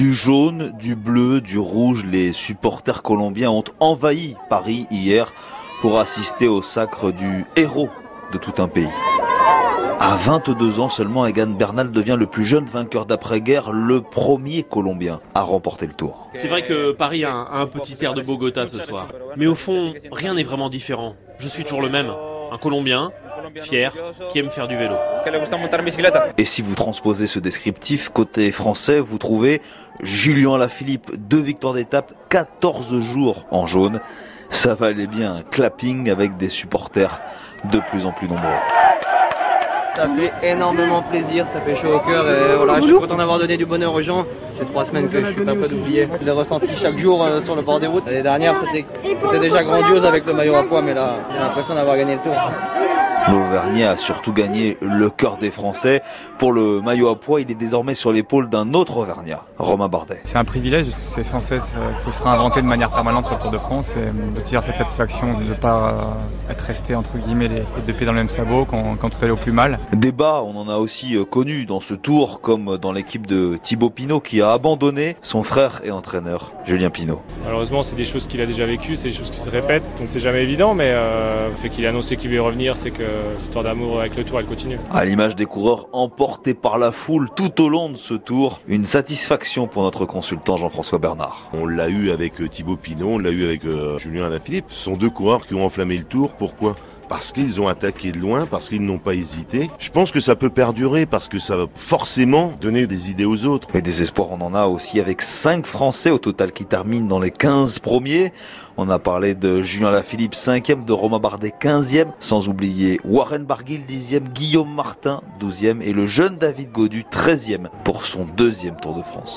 Du jaune, du bleu, du rouge, les supporters colombiens ont envahi Paris hier pour assister au sacre du héros de tout un pays. À 22 ans seulement, Egan Bernal devient le plus jeune vainqueur d'après-guerre, le premier Colombien à remporter le tour. C'est vrai que Paris a un, petit air de Bogota ce soir. Mais au fond, rien n'est vraiment différent. Je suis toujours le même. Un Colombien, fier, qui aime faire du vélo. Et si vous transposez ce descriptif côté français, vous trouvez Julien Lafilippe, deux victoires d'étape, 14 jours en jaune. Ça valait bien un clapping avec des supporters de plus en plus nombreux. Ça fait énormément plaisir, ça fait chaud au cœur et voilà, je suis content d'avoir donné du bonheur aux gens. C'est trois semaines que je suis pas prêt d'oublier. Je l'ai ressenti chaque jour euh, sur le bord des routes. L'année dernière, c'était déjà grandiose avec le maillot à poids, mais là, j'ai l'impression d'avoir gagné le tour. L'Auvergnat a surtout gagné le cœur des Français. Pour le maillot à poids, il est désormais sur l'épaule d'un autre Auvergnat, Romain Bardet. C'est un privilège, c'est sans cesse, il faut se réinventer de manière permanente sur le Tour de France et de tirer cette satisfaction de ne pas euh, être resté entre guillemets les, deux pieds dans le même sabot quand, quand tout allait au plus mal. Débat, on en a aussi euh, connu dans ce tour, comme dans l'équipe de Thibaut Pinot qui a abandonné son frère et entraîneur, Julien Pinot. Malheureusement, c'est des choses qu'il a déjà vécues, c'est des choses qui se répètent, donc c'est jamais évident, mais euh, le fait qu'il ait annoncé qu'il veut revenir, c'est que l'histoire d'amour avec le tour, elle continue. À l'image des coureurs emportés par la foule tout au long de ce tour, une satisfaction pour notre consultant Jean-François Bernard. On l'a eu avec euh, Thibaut Pinot, on l'a eu avec euh, Julien Alaphilippe. Ce sont deux coureurs qui ont enflammé le tour. Pourquoi? Parce qu'ils ont attaqué de loin, parce qu'ils n'ont pas hésité. Je pense que ça peut perdurer parce que ça va forcément donner des idées aux autres. Et des espoirs, on en a aussi avec 5 Français au total qui terminent dans les 15 premiers. On a parlé de Julien Lafilippe, 5e, de Romain Bardet, 15e, sans oublier Warren Barguil, 10e, Guillaume Martin, 12e, et le jeune David Godu, 13e, pour son deuxième Tour de France.